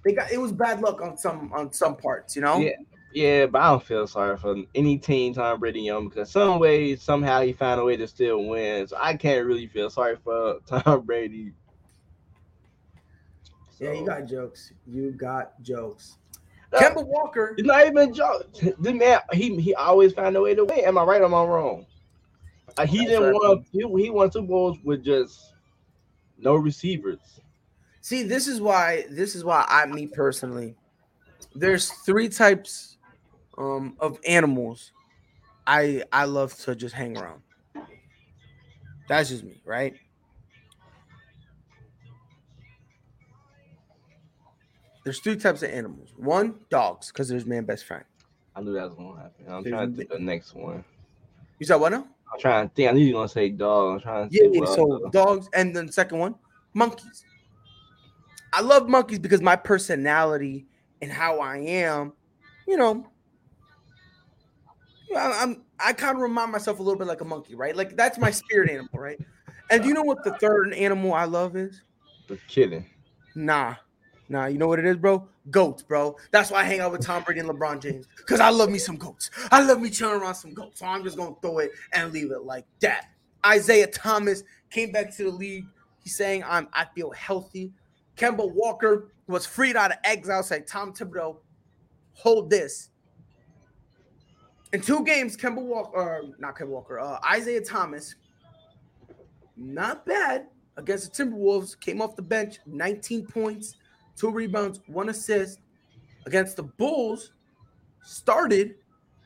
A: they got it was bad luck on some on some parts. You know.
B: Yeah. Yeah, but I don't feel sorry for any team Tom Brady on because some way, somehow he found a way to still win. So I can't really feel sorry for Tom Brady.
A: So. Yeah, you got jokes. You got jokes. Uh, Kemba Walker.
B: It's not even jokes. The man, he he always found a way to win. Am I right or am I wrong? Uh, he That's didn't want he, he won two balls with just no receivers.
A: See, this is why this is why I me personally. There's three types um, of animals, I I love to just hang around. That's just me, right? There's three types of animals. One, dogs, because there's man best friend.
B: I knew that was gonna happen. I'm there's trying to think the next one.
A: You said what now?
B: I'm trying to think. I knew you were gonna say dog. I'm trying to
A: yeah, yeah so dogs, and then second one, monkeys. I love monkeys because my personality and how I am, you know, I'm I kind of remind myself a little bit like a monkey, right? Like that's my spirit animal, right? And do you know what the third animal I love is?
B: The kidding.
A: Nah. Nah, you know what it is, bro? Goats, bro. That's why I hang out with Tom Brady and LeBron James. Because I love me some goats. I love me chilling around some goats. So I'm just gonna throw it and leave it like that. Isaiah Thomas came back to the league. He's saying I'm I feel healthy. Kemba Walker was freed out of exile. Say Tom Thibodeau, hold this. In two games, Kemba Walker, or not Kemba Walker, uh, Isaiah Thomas, not bad against the Timberwolves. Came off the bench, 19 points, two rebounds, one assist. Against the Bulls, started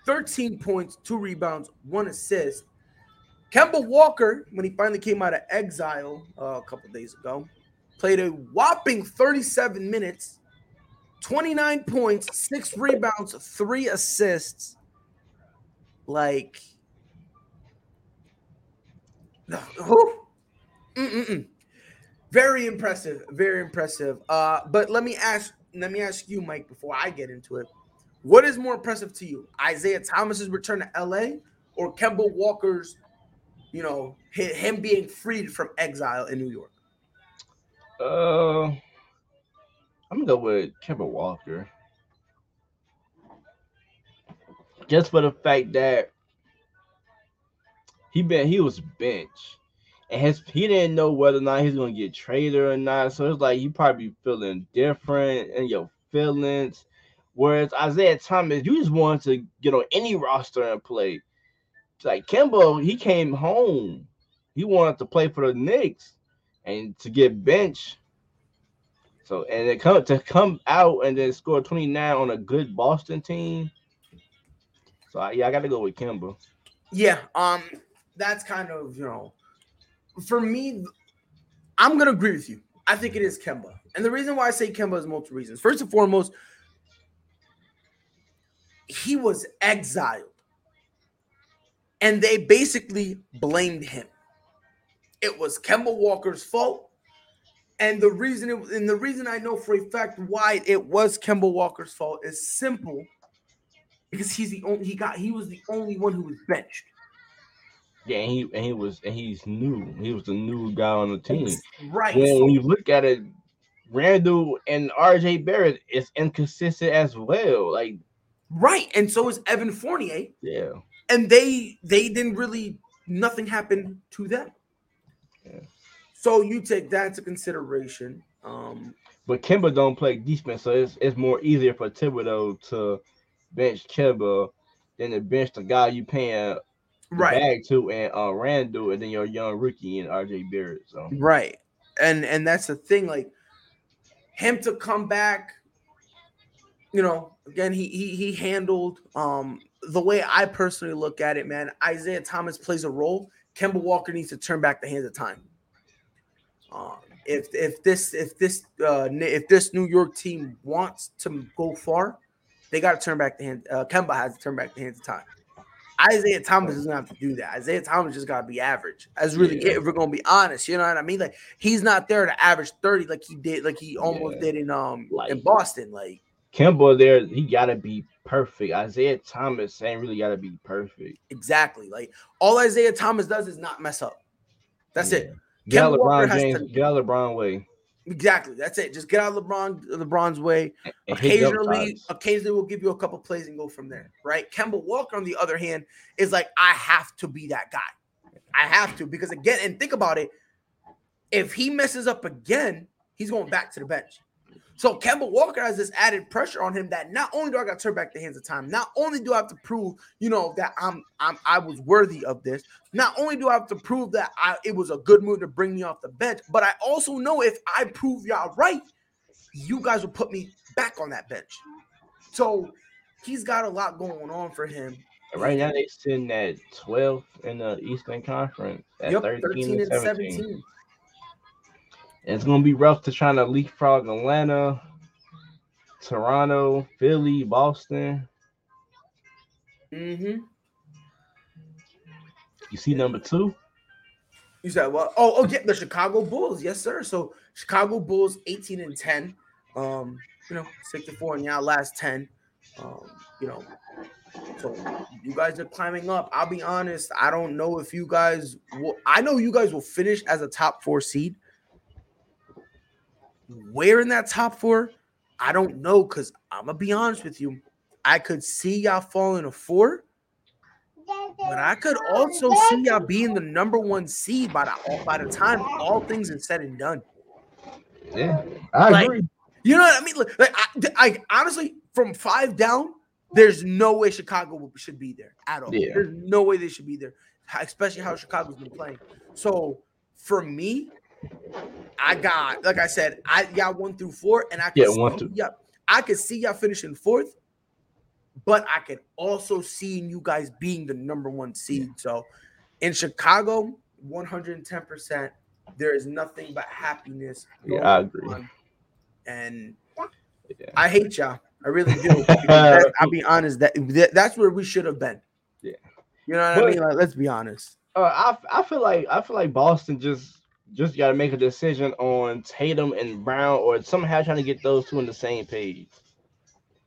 A: 13 points, two rebounds, one assist. Kemba Walker, when he finally came out of exile uh, a couple days ago, played a whopping 37 minutes, 29 points, six rebounds, three assists. Like? Very impressive. Very impressive. Uh, but let me ask. Let me ask you, Mike, before I get into it. What is more impressive to you, Isaiah Thomas's return to LA, or Kemba Walker's, you know, him being freed from exile in New York?
B: Uh, I'm gonna go with Kemba Walker just for the fact that he been he was bench and his he didn't know whether or not he's gonna get traded or not. So it's like he probably be feeling different in your feelings. Whereas Isaiah Thomas, you just wanted to get on any roster and play. It's like Kemba, he came home. He wanted to play for the Knicks and to get bench. So and it come to come out and then score 29 on a good Boston team. So I, yeah, I got to go with Kemba.
A: Yeah, um, that's kind of you know, for me, I'm gonna agree with you. I think it is Kemba. And the reason why I say Kemba is multiple reasons. First and foremost, he was exiled. And they basically blamed him. It was Kemba Walker's fault. And the reason it, and the reason I know for a fact why it was Kemba Walker's fault is simple because he's the only he got he was the only one who was benched.
B: Yeah, and he and he was and he's new. He was the new guy on the team.
A: Right.
B: When, when you look at it, Randle and RJ Barrett is inconsistent as well. Like,
A: right. And so is Evan Fournier.
B: yeah,
A: and they they didn't really nothing happened to them. So you take that into consideration. Um,
B: but Kemba don't play defense, so it's it's more easier for Thibodeau to bench Kemba than to bench the guy you paying
A: right,
B: bag to and uh, Randle, and then your young rookie and RJ Barrett. So
A: right, and and that's the thing. Like him to come back, you know, again he he he handled um the way I personally look at it, man. Isaiah Thomas plays a role. Kemba Walker needs to turn back the hands of time. Um, if if this if this uh, if this New York team wants to go far, they got to turn back the hand. Uh, Kemba has to turn back the hands of time. Isaiah Thomas doesn't have to do that. Isaiah Thomas just got to be average. As really,
B: Yeah.
A: if we're gonna be honest, you know what I mean. Like he's not there to average thirty like he did, like he almost
B: Yeah.
A: did in um in Boston. Like
B: Kemba there, he gotta be perfect. Isaiah Thomas ain't really gotta be perfect.
A: exactly, like all Isaiah Thomas does is not mess up. That's it.
B: Get out
A: Kemba Walker
B: LeBron
A: has
B: James,
A: to-
B: get out LeBron way.
A: Exactly. That's it. Just get out of LeBron LeBron's way.
B: and- and hit jump
A: occasionally, occasionally we'll give you a couple plays and go from there, right? Kemba Walker, on the other hand, is like, I have to be that guy. I have to because again, and think about it, if he messes up again, he's going back to the bench. So Kemba Walker has this added pressure on him that not only do I got to turn back the hands of time, not only do I have to prove, you know, that I'm I'm I was worthy of this, not only do I have to prove that I it was a good move to bring me off the bench, but I also know if I prove y'all right, you guys will put me back on that bench. So he's got a lot going on for him.
B: Right now they sitting at 12th in the Eastern Conference at
A: Yep,
B: 13, and 17. And it's gonna be rough to try to leapfrog Atlanta, Toronto, Philly, Boston.
A: Mm-hmm.
B: You see number two?
A: You said what? Oh, oh yeah, the Chicago Bulls, yes, sir. So Chicago Bulls 18 and 10. Um, you know, 64 in y'all last 10. Um, you know, so you guys are climbing up. I'll be honest, I don't know if you guys will I know you guys will finish as a top four seed. Where in that top four? I don't know because I'm gonna be honest with you. I could see y'all falling a four, but I could also see y'all being the number one seed by the by the time all things are said and done.
B: Yeah, I
A: Like-
B: agree.
A: You know what I mean? Like, like, I, I honestly, from five down, there's no way Chicago should be there at all.
B: Yeah.
A: There's no way they should be there, especially how Chicago's been playing. So for me, I got like I said, I got one through four, and I could
B: Yeah,
A: see,
B: one through-
A: I could see y'all finishing fourth, but I could also see you guys being the number one seed. So in Chicago, 110 percent there is nothing but happiness.
B: Yeah, I agree.
A: on. And
B: Yeah.
A: I hate y'all. I really do. I'll be honest. That, that that's where we should have been.
B: Yeah.
A: You know what I mean? Like, let's be honest.
B: Uh, I I feel like I feel like Boston just just got to make a decision on Tatum and Brown, or somehow trying to get those two on the same page.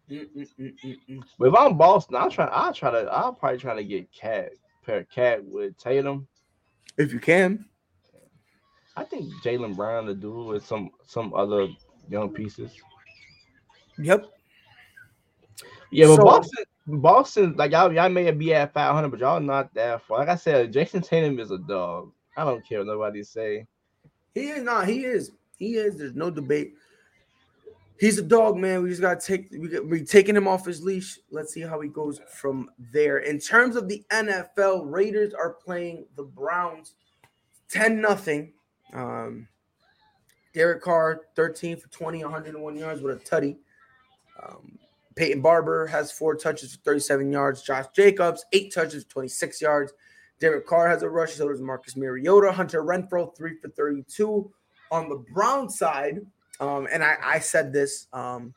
B: But if I'm Boston, I'll try. I'll try to. I'll probably try to get Cat pair Cat with Tatum.
A: If you can.
B: I think Jaylen Brown to do with some some other young pieces.
A: Yep.
B: Yeah, but
A: So-
B: Boston, Boston, like y'all, y'all may be at 500, but y'all not that far. Like I said, Jayson Tatum is a dog. I don't care what nobody say.
A: He is not. He is. He is. There's no debate. He's a dog, man. We just gotta take. We we taking him off his leash. Let's see how he goes from there. In terms of the NFL, Raiders are playing the Browns, ten nothing. Um, Derek Carr, 13 for 20, 101 yards with a tutty. Um, Peyton Barber has four touches for 37 yards. Josh Jacobs, eight touches, 26 yards. Derek Carr has a rush, so does Marcus Mariota. Hunter Renfrow, three for 32, On the Brown side, um, and I, I said this, um,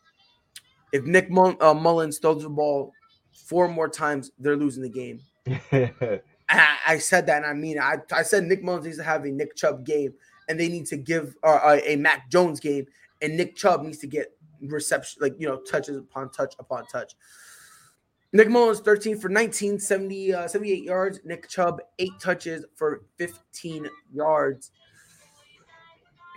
A: if Nick Mull- uh, Mullens throws the ball four more times, they're losing the game. I, I said that, and I mean, I, I said Nick Mullens needs to have a Nick Chubb game, and they need to give uh, a, a Mac Jones game, and Nick Chubb needs to get reception, like you know, touches upon touch upon touch. Nick Mullens 13 for 19, 70, uh, 78 yards. Nick Chubb, eight touches for 15 yards.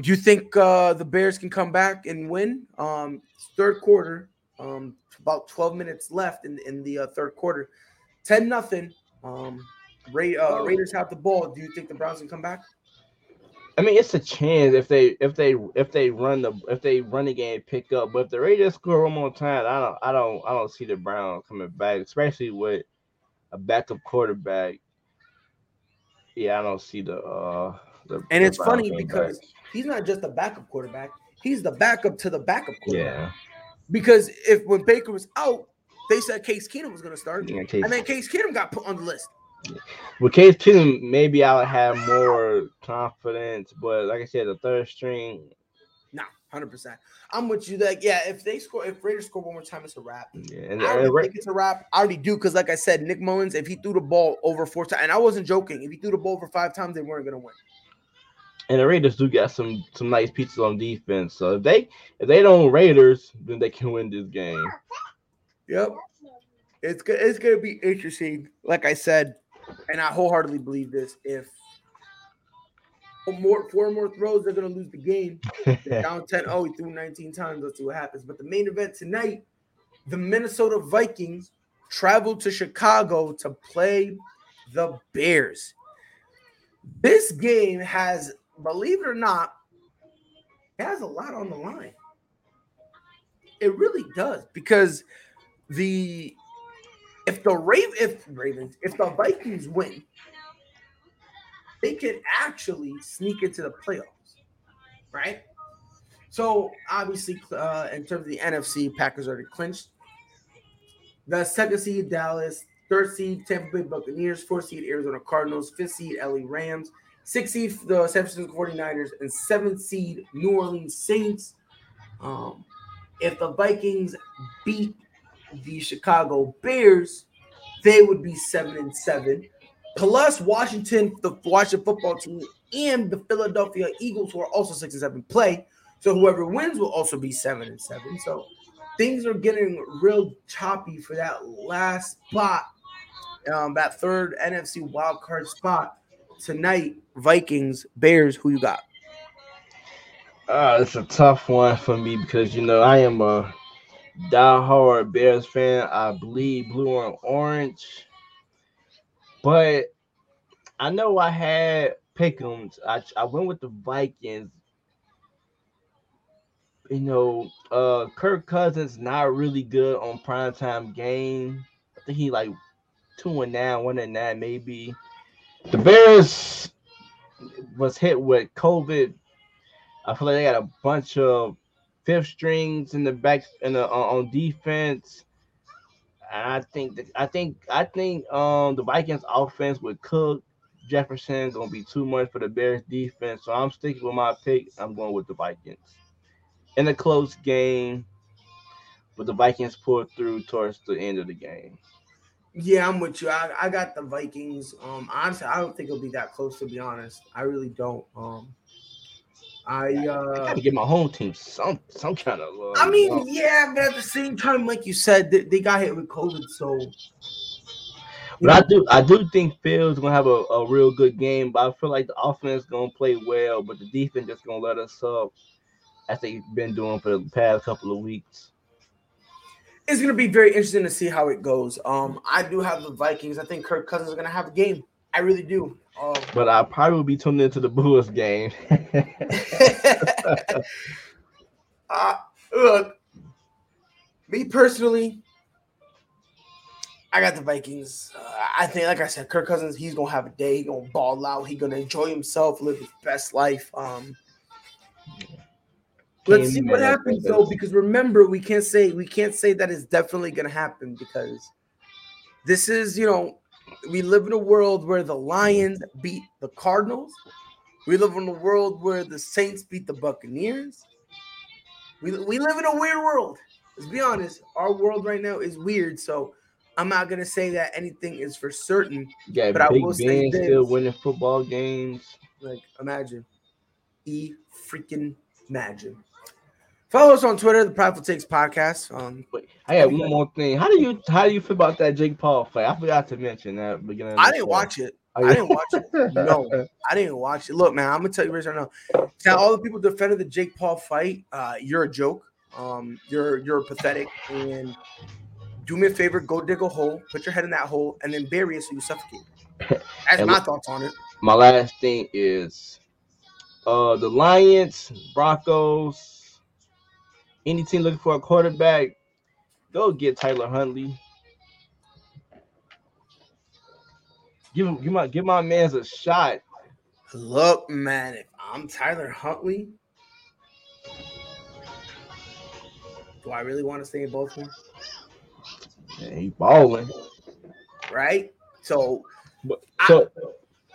A: Do you think uh, the Bears can come back and win? Um, third quarter, um, about 12 minutes left in, in the uh, third quarter. 10 nothing. Um, Ra- uh, Raiders have the ball. Do you think the Browns can come back?
B: I mean, it's a chance if they if they if they run the if they run the game pick up. But if the Raiders score one more time, I don't I don't I don't see the Browns coming back, especially with a backup quarterback. Yeah, I don't see the uh the
A: And
B: the
A: it's funny because
B: back.
A: he's not just a backup quarterback; he's the backup to the backup quarterback.
B: yeah,
A: Because if when Baker was out, they said Case Keenum was going to start,
B: yeah Case,
A: and then Case Keenum got put on the list.
B: With Case Keenum, maybe I would have more confidence. But like I said, the third string,
A: No, hundred percent. I'm with you. Like, yeah, if they score, if Raiders score one more time, it's a wrap.
B: yeah, and,
A: I already think it's a wrap. I already do because, like I said, Nick Mullens, if he threw the ball over four times, and I wasn't joking, if he threw the ball over five times, they weren't going to win.
B: and the Raiders do got some some nice pieces on defense. So if they if they don't Raiders, then they can win this game.
A: Yep. It's good. It's going to be interesting. Like I said, and I wholeheartedly believe this. If four more four more throws, they're going to lose the game. They're down 10-0. He threw 19 times. Let's see what happens. But the main event tonight, the Minnesota Vikings travel to Chicago to play the Bears. This game has, believe it or not, it has a lot on the line. It really does because the if the Raven if Ravens if the Vikings win, they can actually sneak into the playoffs, right? So obviously, uh, in terms of the NFC, Packers already clinched. The second seed Dallas, third seed Tampa Bay Buccaneers, fourth seed Arizona Cardinals, fifth seed LA Rams, sixth seed the San Francisco 49ers, and seventh seed New Orleans Saints. Um, if the Vikings beat the Chicago Bears, they would be seven and seven. Plus Washington, the Washington football team, and the Philadelphia Eagles, who are also six and seven, play. So whoever wins will also be seven and seven. So things are getting real choppy for that last spot, um, that third NFC wild card spot tonight. Vikings, Bears, who you got?
B: Uh, it's a tough one for me because you know I am a diehard Bears fan. I bleed blue and orange, but I know I had pick'ems. I I went with the Vikings. You know, uh, Kirk Cousins not really good on primetime game. I think he like two and nine, one and nine, maybe. The Bears was hit with COVID I feel like they got a bunch of fifth strings in the back in the on, on defense. And I think I think I think um the Vikings offense with Cook, Jefferson gonna be too much for the Bears defense. So I'm sticking with my pick. I'm going with the Vikings. In a close game, but the Vikings pulled through towards the end of the game.
A: Yeah, I'm with you. I, I got the Vikings. Um, honestly, I don't think it'll be that close. To be honest, I really don't. Um, I
B: I
A: uh,
B: gotta give my home team some some kind of love.
A: I mean, yeah, but at the same time, like you said, they, they got hit with COVID, so.
B: But I do I do think Fields gonna have a, a real good game, but I feel like the offense gonna play well, but the defense just gonna let us up as they've been doing for the past couple of weeks.
A: it's gonna be very interesting to see how it goes. Um, I do have the Vikings. I think Kirk Cousins is gonna have a game. I really do. Um,
B: But I probably will be tuned into the Bulls game.
A: uh, look, me personally, I got the Vikings. Uh, I think, like I said, Kirk Cousins, he's gonna have a day. He's gonna ball out. He's gonna enjoy himself, live his best life. Um, let's see what happens though, because remember, we can't say we can't say that it's definitely gonna happen because this is, you know, we live in a world where the mm-hmm. Lions beat the Cardinals, We live in a world where the Saints beat the Buccaneers. We, we live in a weird world. Let's be honest. Our world right now is weird. So I'm not gonna say that anything is for certain.
B: Yeah,
A: but I
B: Big
A: will
B: Ben
A: say this.
B: still winning football games.
A: Like, imagine. E freaking imagine. Follow us on Twitter, the Prideful Takes Podcast. Um,
B: But I got one more thing. How do you how do you feel about that Jake Paul fight? I forgot to mention that beginning.
A: I didn't
B: show.
A: watch it.
B: Oh,
A: I didn't watch it. No, I didn't watch it. Look, man, I'm gonna tell you right now. Now, all the people defended the Jake Paul fight. Uh, you're a joke. Um, you're you're pathetic. And do me a favor, go dig a hole, put your head in that hole, and then bury it so you suffocate. That's my
B: look-
A: thoughts on it.
B: My last thing is uh the Lions, Broncos, any team looking for a quarterback, go get Tyler Huntley. Give him give my give my man's a shot.
A: Look, man, if I'm Tyler Huntley, do I really want to stay in Baltimore?
B: Yeah, he balling.
A: Right? So
B: But so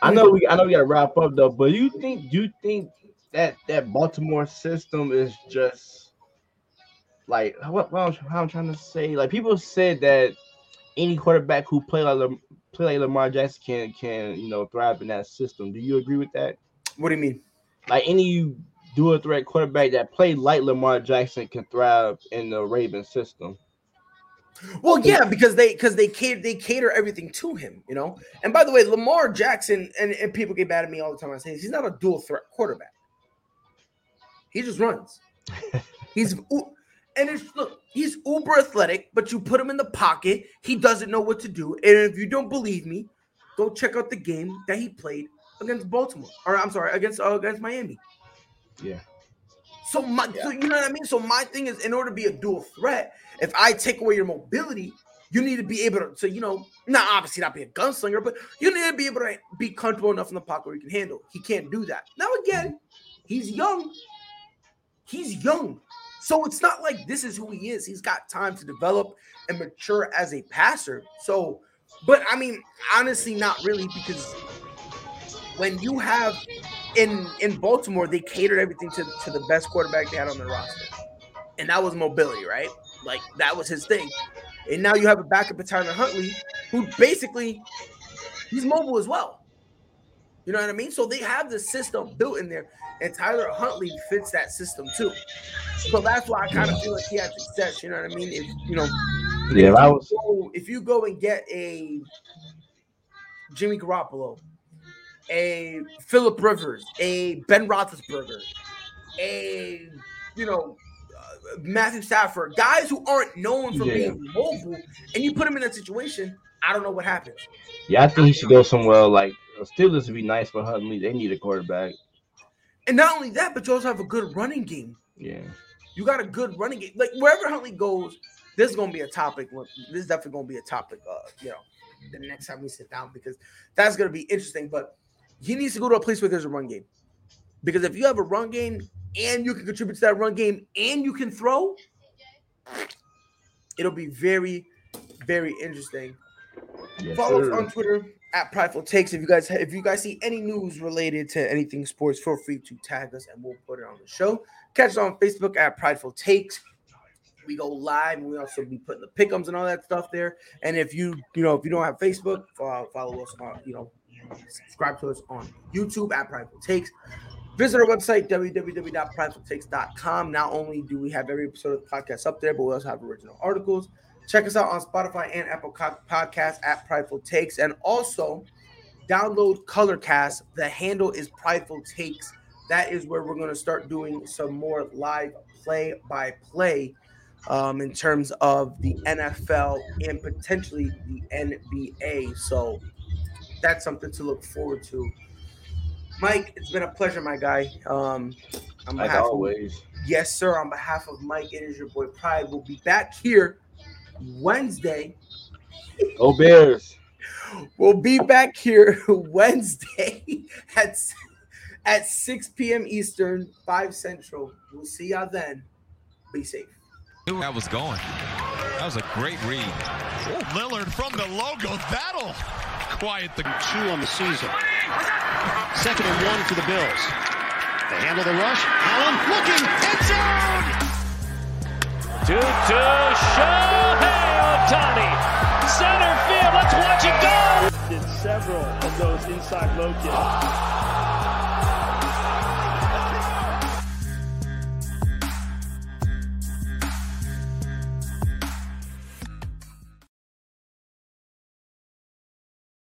B: I know we I know we gotta wrap up though, but you think you think that that Baltimore system is just like what, what I'm, how I'm trying to say? Like people said that any quarterback who play like play like Lamar Jackson can can you know thrive in that system. Do you agree with that?
A: what do you mean?
B: Like any dual threat quarterback that play like Lamar Jackson can thrive in the Ravens system.
A: Well, yeah, because they because they cater they cater everything to him, you know. And by the way, Lamar Jackson and, and people get mad at me all the time. I say he's not a dual threat quarterback. He just runs. He's and it's look, he's uber athletic, but you put him in the pocket, he doesn't know what to do. And if you don't believe me, go check out the game that he played against Baltimore, or I'm sorry, against uh, against Miami.
B: Yeah.
A: So my, so you know what I mean. So my thing is, in order to be a dual threat, if I take away your mobility, you need to be able to, so you know, not obviously not be a gunslinger, but you need to be able to be comfortable enough in the pocket where you can handle. He can't do that. Now again, he's young. He's young, so it's not like this is who he is. He's got time to develop and mature as a passer. So, but I mean, honestly, not really because when you have in in Baltimore, they catered everything to, to the best quarterback they had on their roster, and that was mobility, right? Like that was his thing. And now you have a backup of Tyler Huntley, who basically he's mobile as well. You know what I mean? So they have the system built in there, and Tyler Huntley fits that system too. So that's why I kind of feel like he had success. You know what I mean? If you know,
B: Yeah, if I was
A: go, if you go and get a Jimmy Garoppolo, a Philip Rivers, a Ben Roethlisberger, a you know uh, Matthew Stafford, guys who aren't known for
B: Yeah.
A: being mobile, and you put them in that situation, I don't know what happens.
B: yeah, I think he should go somewhere like the Steelers would be nice for Huntley. They need a quarterback.
A: And not only that, but you also have a good running game.
B: Yeah.
A: You got a good running game. Like wherever Huntley goes, this is gonna be a topic. This is definitely gonna be a topic. Uh, you know, the next time we sit down because that's gonna be interesting. But he needs to go to a place where there's a run game. Because if you have a run game and you can contribute to that run game and you can throw, it'll be very, very interesting.
B: Yes,
A: Follow
B: sir.
A: us on Twitter at Prideful Takes. If you guys if you guys see any news related to anything sports, feel free to tag us and we'll put it on the show. Catch us on Facebook at Prideful Takes. We go live and we also be putting the pickums and all that stuff there. And if you you know if you don't have Facebook, uh, follow us on you know subscribe to us on YouTube at Prideful Takes. Visit our website www.pridefultakes.com. Not only do we have every episode of the podcast up there, but we also have original articles. Check us out on Spotify and Apple Podcasts at Prideful Takes. And also download Colorcast. The handle is Prideful Takes. That is where we're going to start doing some more live play by play um, in terms of the NFL and potentially the NBA. So that's something to look forward to. Mike, it's been a pleasure, my guy. Um, on
B: Like
A: behalf of-
B: always.
A: Yes, sir. On behalf of Mike, it is your boy Pride. We'll be back here Wednesday.
B: Go Bears.
A: We'll be back here Wednesday at at 6 p.m. Eastern, 5 Central. We'll see y'all then. Be safe.
C: knew where I was going. That was a great read. Lillard from the logo. That'll quiet the
D: two on the season. Second and one for the Bills. They handle the rush. Allen looking, end zone!
E: Two to Shohei Ohtani. Center field, let's watch it go!
F: Did several of those inside low kicks.